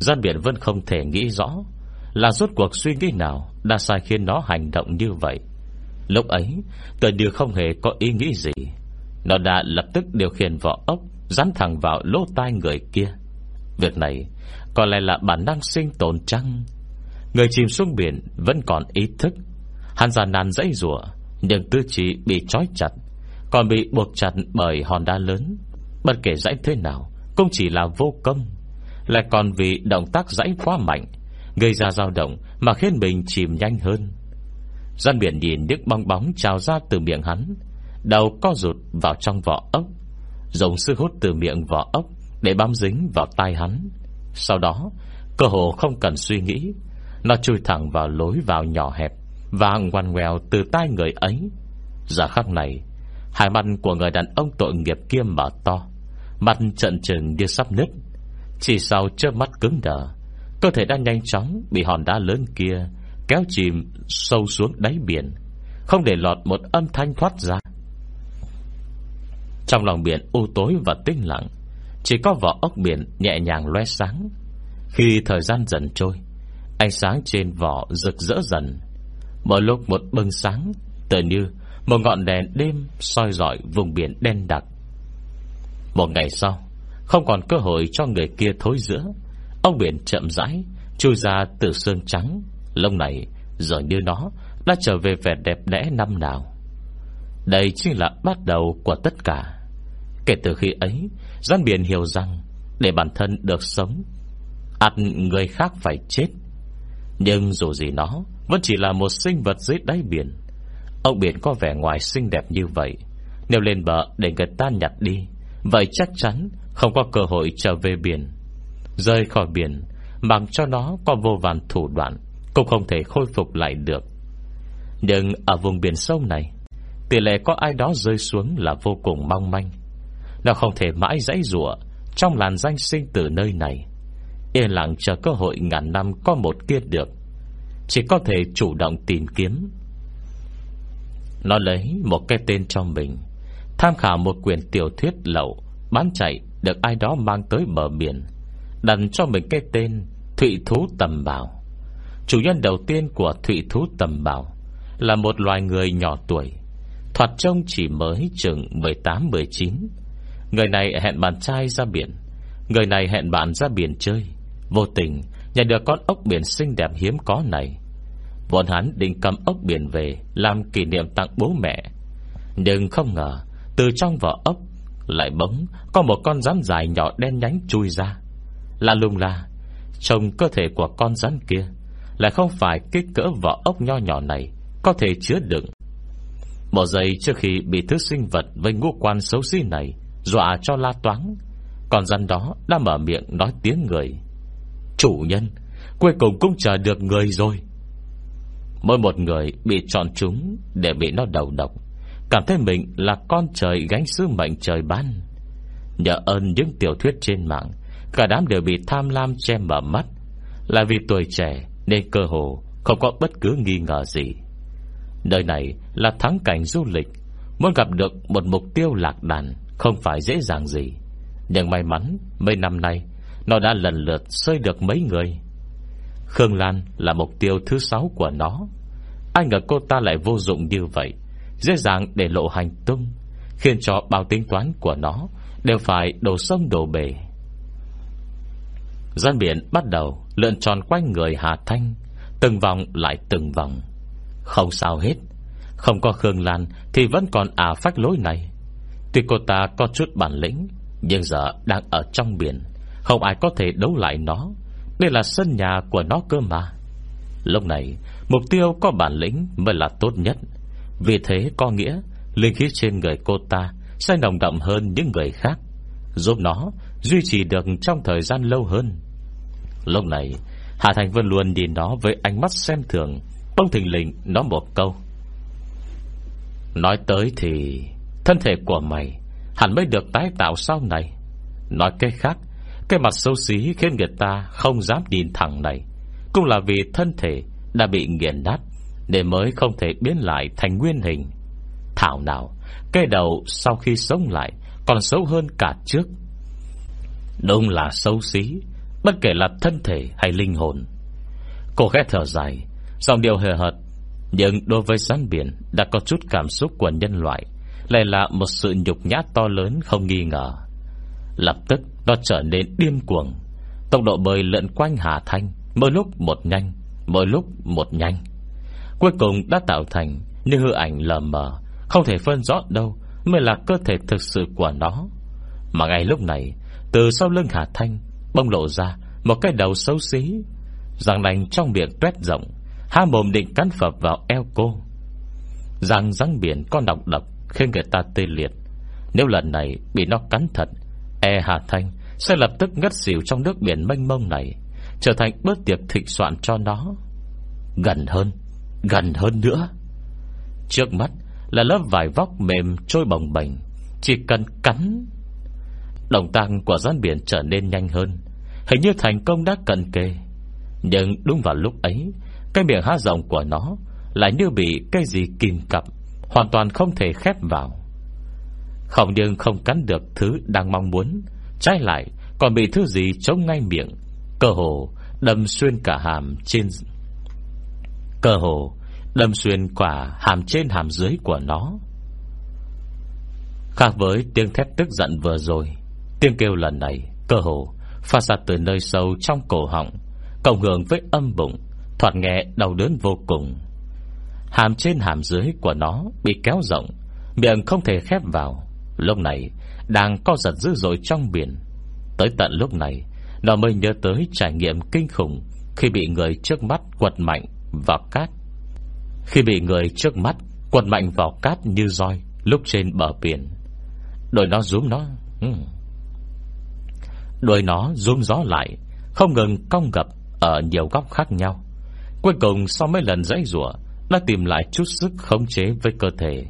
Speaker 1: Gián biển vẫn không thể nghĩ rõ Là rốt cuộc suy nghĩ nào Đã sai khiến nó hành động như vậy. Lúc ấy tờ điều không hề có ý nghĩ gì. Nó đã lập tức điều khiển vỏ ốc Dán thẳng vào lỗ tai người kia. Việc này Có lẽ là bản năng sinh tồn chăng? Người chìm xuống biển Vẫn còn ý thức. Hắn già nàn dãy rùa nhưng tư trí bị trói chặt, Còn bị buộc chặt bởi hòn đá lớn. Bất kể rãnh thế nào, Cũng chỉ là vô công. Lại còn vì động tác rãnh quá mạnh, Gây ra dao động Mà khiến mình chìm nhanh hơn. Gian biển nhìn những bong bóng trào ra từ miệng hắn, Đầu co rụt vào trong vỏ ốc Dùng sức hút từ miệng vỏ ốc Để bám dính vào tai hắn. Sau đó, Cơ hồ không cần suy nghĩ, Nó chui thẳng vào lối vào nhỏ hẹp. Và ngoan ngoèo từ tai người ấy. Giờ khắc này, Hai mắt của người đàn ông tội nghiệp kia mở to Mặt trận trừng như sắp nứt. Chỉ sau chớp mắt cứng đờ, Cơ thể đã nhanh chóng Bị hòn đá lớn kia Kéo chìm sâu xuống đáy biển, Không để lọt một âm thanh thoát ra. Trong lòng biển u tối và tĩnh lặng, Chỉ có vỏ ốc biển nhẹ nhàng loe sáng. Khi thời gian dần trôi, Ánh sáng trên vỏ rực rỡ dần Mỗi lúc một bừng sáng Tờ như một ngọn đèn đêm soi dọi vùng biển đen đặc. Một ngày sau, Không còn cơ hội cho người kia thối giữa. Ông biển chậm rãi, Chui ra từ xương trắng, Lông này giờ như nó Đã trở về vẻ đẹp đẽ năm nào. Đây chính là bắt đầu của tất cả. Kể từ khi ấy Gian biển hiểu rằng Để bản thân được sống Ăn người khác phải chết. Nhưng dù gì nó vẫn chỉ là một sinh vật dưới đáy biển. Ông biển có vẻ ngoài xinh đẹp như vậy. Nếu lên bờ để người ta nhặt đi, Vậy chắc chắn Không có cơ hội trở về biển. Rơi khỏi biển Mặc cho nó có vô vàn thủ đoạn, Cũng không thể khôi phục lại được. Nhưng ở vùng biển sâu này, Tỷ lệ có ai đó rơi xuống là vô cùng mong manh. Nó không thể mãi dãy rủa Trong làn danh sinh từ nơi này. Yên lặng chờ cơ hội ngàn năm Có một kia được. Chỉ có thể chủ động tìm kiếm. Nó lấy một cái tên cho mình, Tham khảo một quyển tiểu thuyết lậu, Bán chạy, Được ai đó mang tới bờ biển, Đặt cho mình cái tên Thụy thú tầm bảo. Chủ nhân đầu tiên của Thụy thú tầm bảo Là một loài người nhỏ tuổi, Thoạt trông chỉ mới chừng 18-19 Người này hẹn bạn trai ra biển, Người này hẹn bạn ra biển chơi. Vô tình nhận được con ốc biển xinh đẹp hiếm có này Bọn hắn định cầm ốc biển về Làm kỷ niệm tặng bố mẹ. Nhưng không ngờ Từ trong vỏ ốc Lại bỗng có một con rắn dài nhỏ đen nhánh chui ra. Là lùng la Trông cơ thể của con rắn kia Lại không phải kích cỡ vỏ ốc nho nhỏ này Có thể chứa đựng. Một giây trước khi bị thứ sinh vật Với ngũ quan xấu xí này Dọa cho la toáng, Còn rắn đó đã mở miệng nói tiếng người. Chủ nhân Cuối cùng cũng chờ được người rồi. Mỗi một người bị chọn chúng Để bị nó đầu độc. Cảm thấy mình là con trời gánh sứ mệnh trời ban. Nhờ ơn những tiểu thuyết trên mạng, Cả đám đều bị tham lam che mở mắt. Là vì tuổi trẻ Nên cơ hồ không có bất cứ nghi ngờ gì. Nơi này là thắng cảnh du lịch. Muốn gặp được một mục tiêu lạc đàn Không phải dễ dàng gì. Nhưng may mắn, Mấy năm nay, Nó đã lần lượt xơi được mấy người. Khương Lan là mục tiêu thứ sáu của nó. Ai ngờ cô ta lại vô dụng như vậy, Dễ dàng để lộ hành tung, Khiến cho bao tính toán của nó Đều phải đổ sông đổ bể. Gian biển bắt đầu Lượn tròn quanh người Hà Thanh, Từng vòng lại từng vòng. Không sao hết, Không có Khương Lan Thì vẫn còn à phách lối này. Tuy cô ta có chút bản lĩnh, Nhưng giờ đang ở trong biển, Không ai có thể đấu lại nó. Đây là sân nhà của nó cơ mà. Lúc này, Mục tiêu có bản lĩnh mới là tốt nhất. Vì thế có nghĩa, Linh khí trên người cô ta Sẽ nồng đậm hơn những người khác, Giúp nó duy trì được trong thời gian lâu hơn. Lúc này Hạ Thành Vân luôn nhìn nó với ánh mắt xem thường Bông thình lình nói một câu. Nói tới thì, Thân thể của mày Hẳn mới được tái tạo sau này. Nói cái khác cái mặt xấu xí khiến người ta không dám nhìn thẳng này. Cũng là vì thân thể Đã bị nghiền nát Để mới không thể biến lại thành nguyên hình. Thảo nào, Cái đầu sau khi sống lại Còn xấu hơn cả trước. Đúng là xấu xí, Bất kể là thân thể hay linh hồn. Cô khẽ thở dài Dòng điều hề hợt Nhưng đối với rắn biển Đã có chút cảm xúc của nhân loại, Lại là một sự nhục nhã to lớn không nghi ngờ. Lập tức nó trở nên điên cuồng. Tốc độ bơi lượn quanh Hà Thanh, Mỗi lúc một nhanh, Mỗi lúc một nhanh. Cuối cùng đã tạo thành Như hư ảnh lờ mờ, Không thể phân rõ đâu Mới là cơ thể thực sự của nó. Mà ngay lúc này, Từ sau lưng Hà Thanh Bông lộ ra một cái đầu xấu xí, Răng nành trong miệng tuét rộng, Há mồm định cắn phập vào eo cô. Răng răng biển con độc độc Khiến người ta tê liệt. Nếu lần này bị nó cắn thật E Hà Thanh sẽ lập tức ngất xỉu Trong nước biển mênh mông này, Trở thành bữa tiệc thịnh soạn cho nó. Gần hơn Gần hơn nữa. Trước mắt là lớp vải vóc mềm trôi bồng bềnh, Chỉ cần cắn Động tăng của rắn biển trở nên nhanh hơn, Hình như thành công đã cận kề. Nhưng đúng vào lúc ấy, Cái miệng há rộng của nó Lại như bị cái gì kìm cặp, Hoàn toàn không thể khép vào. Không nhưng không cắn được Thứ đang mong muốn. Trái lại, còn bị thứ gì chống ngay miệng. Cơ hồ, đâm xuyên cả hàm trên Cơ hồ, đâm xuyên quả hàm trên hàm dưới của nó. Khác với tiếng thét tức giận vừa rồi, Tiếng kêu lần này, Cơ hồ Phát ra từ nơi sâu trong cổ họng, Cộng hưởng với âm bụng, Thoạt nghe đau đớn vô cùng. Hàm trên hàm dưới của nó Bị kéo rộng, Miệng không thể khép vào. Lúc này, đang co giật dữ dội trong biển. Tới tận lúc này, Nó mới nhớ tới trải nghiệm kinh khủng Khi bị người trước mắt quật mạnh vào cát. Khi bị người trước mắt quật mạnh vào cát như roi Lúc trên bờ biển, Đôi nó rúm nó đôi nó rúm gió lại, Không ngừng cong gập Ở nhiều góc khác nhau. Cuối cùng sau mấy lần dãy rủa, Nó tìm lại chút sức khống chế với cơ thể.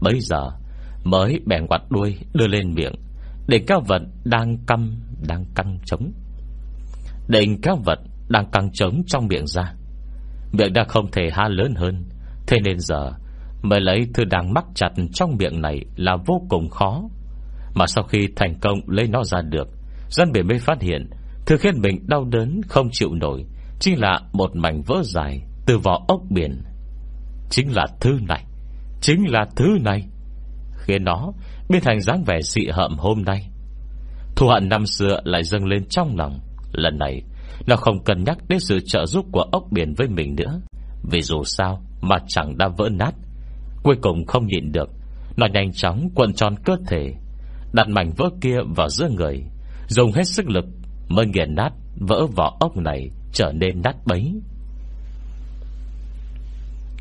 Speaker 1: Bây giờ Mới bèn quạt đuôi, đưa lên miệng, Để cao vật đang căm, Đang căng trống. Định cao vật đang căng trống trong miệng ra. Miệng đã không thể ha lớn hơn, Thế nên giờ Mới lấy thứ đang mắc chặt trong miệng này Là vô cùng khó. Mà sau khi thành công lấy nó ra được, Dân biển mới phát hiện Thứ khiến mình đau đớn không chịu nổi Chính là một mảnh vỡ dài Từ vỏ ốc biển. Chính là thứ này, Chính là thứ này. Khiến nó biến thành dáng vẻ dị hợm hôm nay. Thù hận năm xưa lại dâng lên trong lòng. Lần này, Nó không cần nhắc đến sự trợ giúp của ốc biển với mình nữa. Vì dù sao Mà chẳng đã vỡ nát. Cuối cùng không nhịn được, Nó nhanh chóng cuộn tròn cơ thể, Đặt mảnh vỡ kia vào giữa người, Dùng hết sức lực Mới nghiền nát vỡ vỏ ốc này Trở nên nát bấy.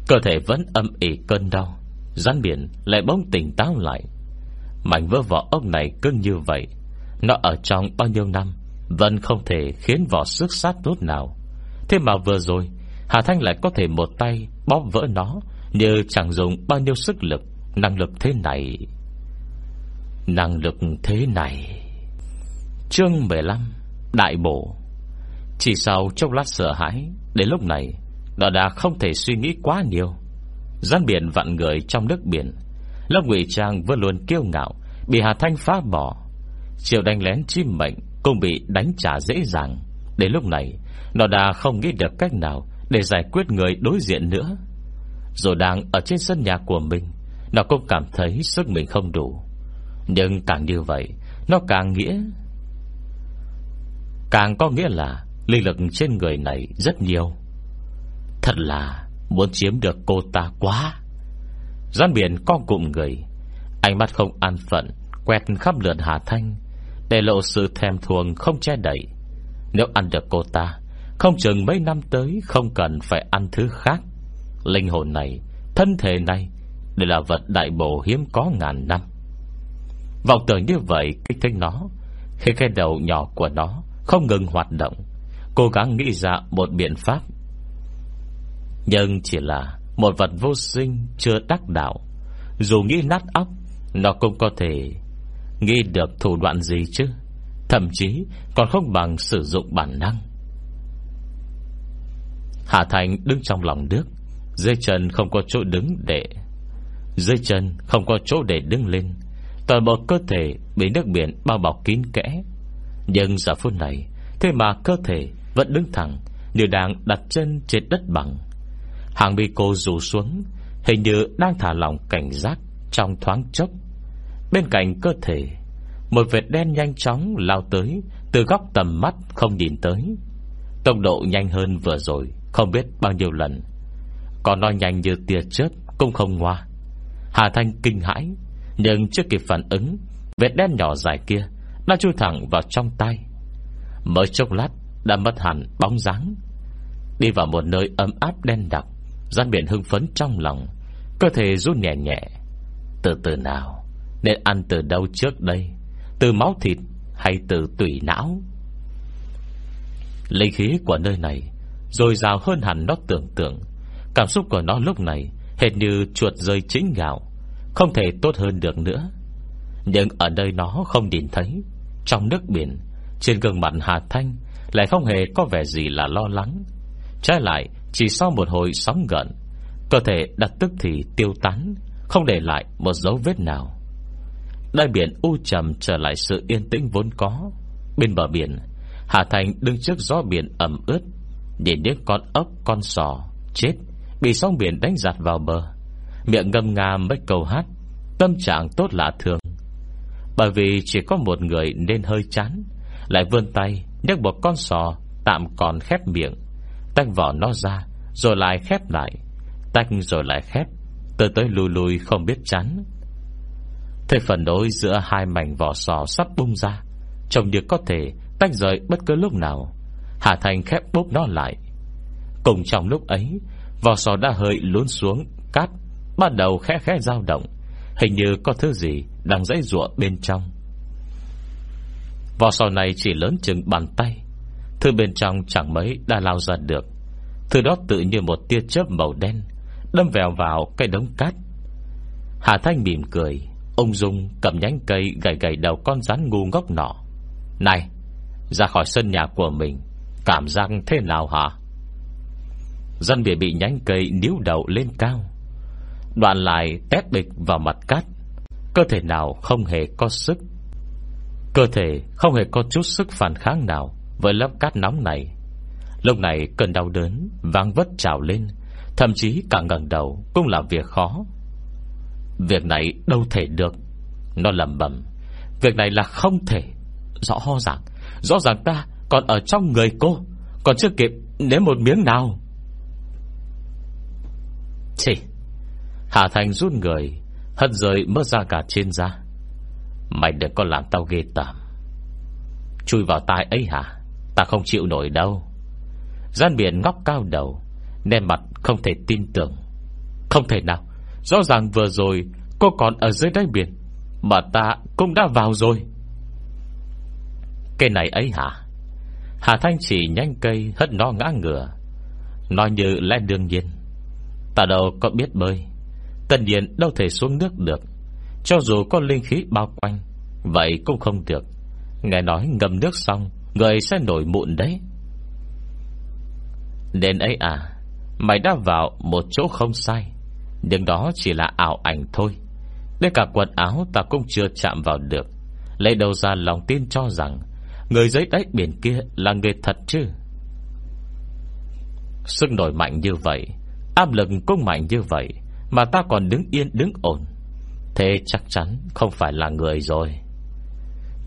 Speaker 1: Cơ thể vẫn âm ỉ cơn đau. Rắn biển lại bỗng tỉnh táo lại. Mảnh vỡ vỏ ốc này cưng như vậy, Nó ở trong bao nhiêu năm, Vẫn không thể khiến vỏ sức sát tốt nào. Thế mà vừa rồi, Hà Thanh lại có thể một tay Bóp vỡ nó, Như chẳng dùng bao nhiêu sức lực, Năng lực thế này. Năng lực thế này. Chương 15 Đại bổ. Chỉ sau chốc lát sợ hãi, Đến lúc này, Nó đã không thể suy nghĩ quá nhiều. Gian biển vặn người trong nước biển. Lớp ngụy trang vẫn luôn kiêu ngạo, Bị Hà Thanh phá bỏ. Chiều đánh lén chim mệnh Cũng bị đánh trả dễ dàng. Đến lúc này, Nó đã không nghĩ được cách nào Để giải quyết người đối diện nữa. Rồi đang ở trên sân nhà của mình, Nó cũng cảm thấy sức mình không đủ. Nhưng càng như vậy, Nó càng nghĩa Càng có nghĩa là Linh lực trên người này rất nhiều. Thật là Muốn chiếm được cô ta quá. Gian biển con cụm người, Ánh mắt không an phận Quẹt khắp lượt Hà Thanh, Để lộ sự thèm thuồng không che đậy. Nếu ăn được cô ta, Không chừng mấy năm tới Không cần phải ăn thứ khác. Linh hồn này, Thân thể này Đây là vật đại bổ hiếm có ngàn năm. Vọng tưởng như vậy, Kích thích nó, Khi cái đầu nhỏ của nó Không ngừng hoạt động, Cố gắng nghĩ ra một biện pháp nhưng chỉ là Một vật vô sinh chưa đắc đạo. Dù nghĩ nát óc, Nó cũng có thể Nghĩ được thủ đoạn gì chứ? Thậm chí còn không bằng sử dụng bản năng. Hạ Thành đứng trong lòng nước, Dưới chân không có chỗ đứng để, Dưới chân không có chỗ để đứng lên. Toàn bộ cơ thể Bị nước biển bao bọc kín kẽ. Nhưng giờ phút này, Thế mà cơ thể vẫn đứng thẳng Như đang đặt chân trên đất bằng. Hàng mi cô rủ xuống, Hình như đang thả lòng cảnh giác Trong thoáng chốc. Bên cạnh cơ thể, Một vệt đen nhanh chóng lao tới, Từ góc tầm mắt không nhìn tới. Tốc độ nhanh hơn vừa rồi, Không biết bao nhiêu lần. Còn nói nhanh như tia chớp, Cũng không ngoa. Hà Thanh kinh hãi, Nhưng chưa kịp phản ứng, Vệt đen nhỏ dài kia Đã chui thẳng vào trong tay. Mới chốc lát, đã mất hẳn bóng dáng. Đi vào một nơi ấm áp đen đặc Gian biển hưng phấn trong lòng, Cơ thể rút nhẹ nhẹ. Từ từ nào, Nên ăn từ đâu trước đây? Từ máu thịt hay từ tủy não? Linh khí của nơi này Rồi rào hơn hẳn nó tưởng tượng. Cảm xúc của nó lúc này Hệt như chuột rơi chính gạo, Không thể tốt hơn được nữa. Nhưng ở nơi nó không nhìn thấy, Trong nước biển, Trên gương mặt Hà Thanh Lại không hề có vẻ gì là lo lắng. Trái lại chỉ sau một hồi sóng gợn, Cơ thể đặt tức thì tiêu tán, Không để lại một dấu vết nào. Đại biển u trầm trở lại sự yên tĩnh vốn có. Bên bờ biển, Hà Thành đứng trước gió biển ẩm ướt, Nhìn những con ốc, con sò Chết, Bị sóng biển đánh giặt vào bờ. Miệng ngâm nga mấy câu hát, Tâm trạng tốt lạ thường. Bởi vì chỉ có một người nên hơi chán, Lại vươn tay nhấc một con sò Tạm còn khép miệng. Tách vỏ nó ra, Rồi lại khép lại. Tách rồi lại khép Từ tới lùi lùi không biết chán. Thế phần đối giữa hai mảnh vỏ sò sắp bung ra, Trông như có thể tách rời bất cứ lúc nào. Hà Thành khép bốp nó lại. Cùng trong lúc ấy, Vỏ sò đã hơi lún xuống, Cát bắt đầu khẽ khẽ dao động, Hình như có thứ gì Đang dãy ruộng bên trong. Vỏ sò này chỉ lớn chừng bàn tay Thứ bên trong chẳng mấy đã lao ra được. Thứ đó tự như một tia chớp màu đen, Đâm vèo vào cái đống cát. Hà Thanh mỉm cười, Ông Dung cầm nhánh cây gầy gầy đầu con rắn ngu ngốc nọ. Này, Ra khỏi sân nhà của mình, Cảm giác thế nào hả? Dân bị bị nhánh cây níu đầu lên cao, Đoạn lại tét bịch vào mặt cát. Cơ thể nào không hề có sức, Cơ thể không hề có chút sức phản kháng nào. Với lớp cát nóng này, Lúc này cơn đau đớn Vang vất trào lên, Thậm chí cả ngẩng đầu cũng là việc khó. Việc này đâu thể được. Nó lầm bẩm. Việc này là không thể. Rõ ràng Rõ ràng ta còn ở trong người cô, Còn chưa kịp nếm một miếng nào. Chỉ Hà Thành rút người, Hất rời mất ra cả trên da. Mày đừng có làm tao ghê tởm. Chui vào tai ấy hả? Ta không chịu nổi đâu. Gian biển ngóc cao đầu Nên mặt không thể tin tưởng. Không thể nào. Rõ ràng vừa rồi, cô còn ở dưới đáy biển, Mà ta cũng đã vào rồi. Cây này ấy hả? Hà Thanh chỉ nhanh cây, Hất nó ngã ngửa. Nói như lẽ đương nhiên. Ta đâu có biết bơi. Tất nhiên đâu thể xuống nước được. Cho dù có linh khí bao quanh, Vậy cũng không được. Nghe nói ngâm nước xong Người sẽ nổi mụn đấy. Đến ấy à Mày đã vào một chỗ không sai. Nhưng đó chỉ là ảo ảnh thôi. Đến cả quần áo ta cũng chưa chạm vào được. Lấy đầu ra lòng tin cho rằng Người dưới đáy biển kia là người thật chứ? Sức nổi mạnh như vậy, Áp lực cũng mạnh như vậy, Mà ta còn đứng yên, đứng ổn. Thế chắc chắn không phải là người rồi.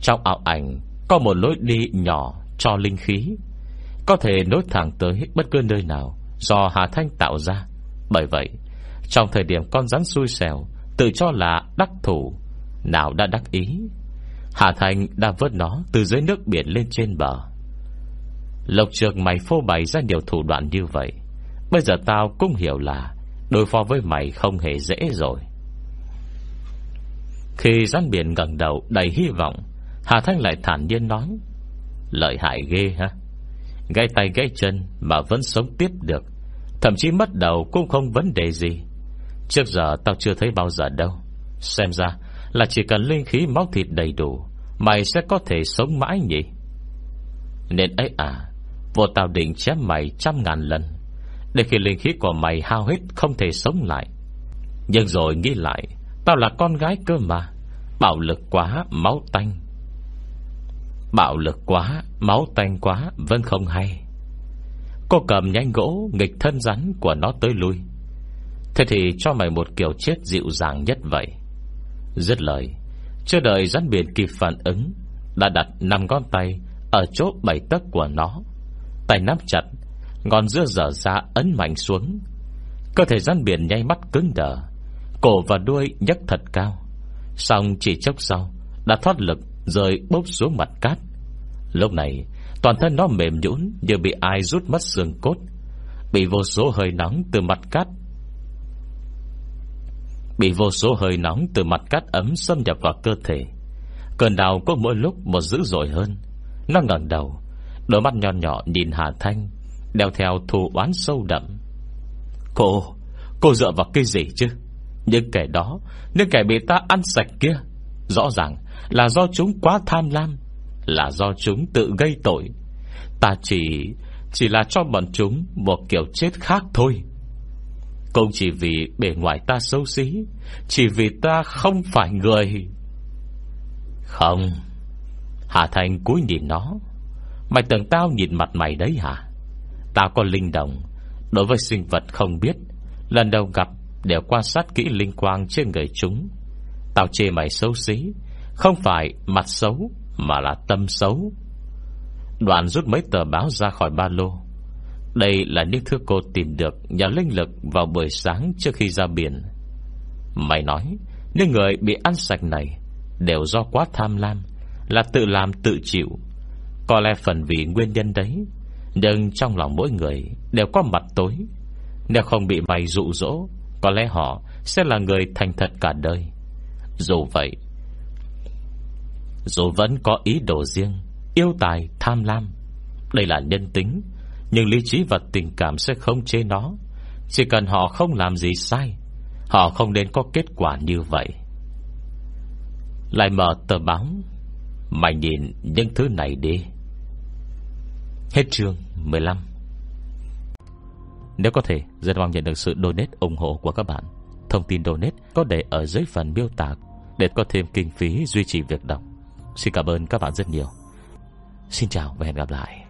Speaker 1: Trong ảo ảnh có một lối đi nhỏ cho linh khí, Có thể nối thẳng tới bất cứ nơi nào Do Hà Thanh tạo ra. Bởi vậy, Trong thời điểm con rắn xui xẻo Tự cho là đắc thủ, Nào đã đắc ý, Hà Thanh đã vớt nó từ dưới nước biển lên trên bờ. Lộc trường mày phô bày ra nhiều thủ đoạn như vậy, Bây giờ tao cũng hiểu là Đối phó với mày không hề dễ rồi. Khi rắn biển gần đầu đầy hy vọng Hà Thanh lại thản nhiên nói, Lợi hại ghê ha. Gai tay gai chân Mà vẫn sống tiếp được. Thậm chí mất đầu cũng không vấn đề gì. Trước giờ tao chưa thấy bao giờ đâu. Xem ra là chỉ cần linh khí máu thịt đầy đủ, Mày sẽ có thể sống mãi nhỉ? Nên ấy à Vô tao định chém mày trăm ngàn lần, Để khi linh khí của mày hao hết Không thể sống lại. Nhưng rồi nghĩ lại, Tao là con gái cơ mà, Bạo lực quá, máu tanh. Bạo lực quá, Máu tanh quá, Vẫn không hay. Cô cầm nhanh gỗ, Nghịch thân rắn của nó tới lui. Thế thì cho mày một kiểu chết dịu dàng nhất vậy. Dứt lời, Chưa đợi rắn biển kịp phản ứng, Đã đặt năm ngón tay Ở chỗ bảy tấc của nó. Tay nắm chặt Ngọn dưa dở ra ấn mạnh xuống. Cơ thể rắn biển nháy mắt cứng đờ, Cổ và đuôi nhấc thật cao. Xong chỉ chốc sau, Đã thoát lực rơi bốc xuống mặt cát. Lúc này, Toàn thân nó mềm nhũn Như bị ai rút mất xương cốt, Bị vô số hơi nóng từ mặt cát, Bị vô số hơi nóng từ mặt cát ấm xâm nhập vào cơ thể. Cơn đau có mỗi lúc một dữ dội hơn. Nó ngẩng đầu, Đôi mắt nhỏ nhỏ nhìn Hà Thanh, Đeo theo thù oán sâu đậm. Cô Cô dựa vào cái gì chứ? Những kẻ đó, Những kẻ bị ta ăn sạch kia, Rõ ràng là do chúng quá tham lam, Là do chúng tự gây tội. Ta chỉ Chỉ là cho bọn chúng Một kiểu chết khác thôi. Cũng chỉ vì bề ngoài ta xấu xí, Chỉ vì ta không phải người. Không, Hà Thành cúi nhìn nó. Mày tưởng tao nhìn mặt mày đấy hả? Tao có linh đồng, Đối với sinh vật không biết. Lần đầu gặp đều quan sát kỹ linh quang trên người chúng. Tao chê mày xấu xí không phải mặt xấu, Mà là tâm xấu. Đoạn rút mấy tờ báo ra khỏi ba lô. Đây là những thứ cô tìm được Nhờ linh lực vào buổi sáng trước khi ra biển. Mày nói, Những người bị ăn sạch này Đều do quá tham lam, Là tự làm tự chịu. Có lẽ phần vì nguyên nhân đấy, Nhưng trong lòng mỗi người Đều có mặt tối. Nếu không bị mày dụ dỗ, Có lẽ họ sẽ là người thành thật cả đời. Dù vậy dù vẫn có ý đồ riêng Yêu tài, tham lam Đây là nhân tính nhưng lý trí và tình cảm sẽ không chế nó. Chỉ cần họ không làm gì sai Họ không nên có kết quả như vậy. Lại mở tờ báo Mày nhìn những thứ này đi. Hết chương 15 Nếu có thể Rất mong nhận được sự donate ủng hộ của các bạn. Thông tin donate có để ở dưới phần miêu tả Để có thêm kinh phí duy trì việc đọc. Xin cảm ơn các bạn rất nhiều. Xin chào và hẹn gặp lại.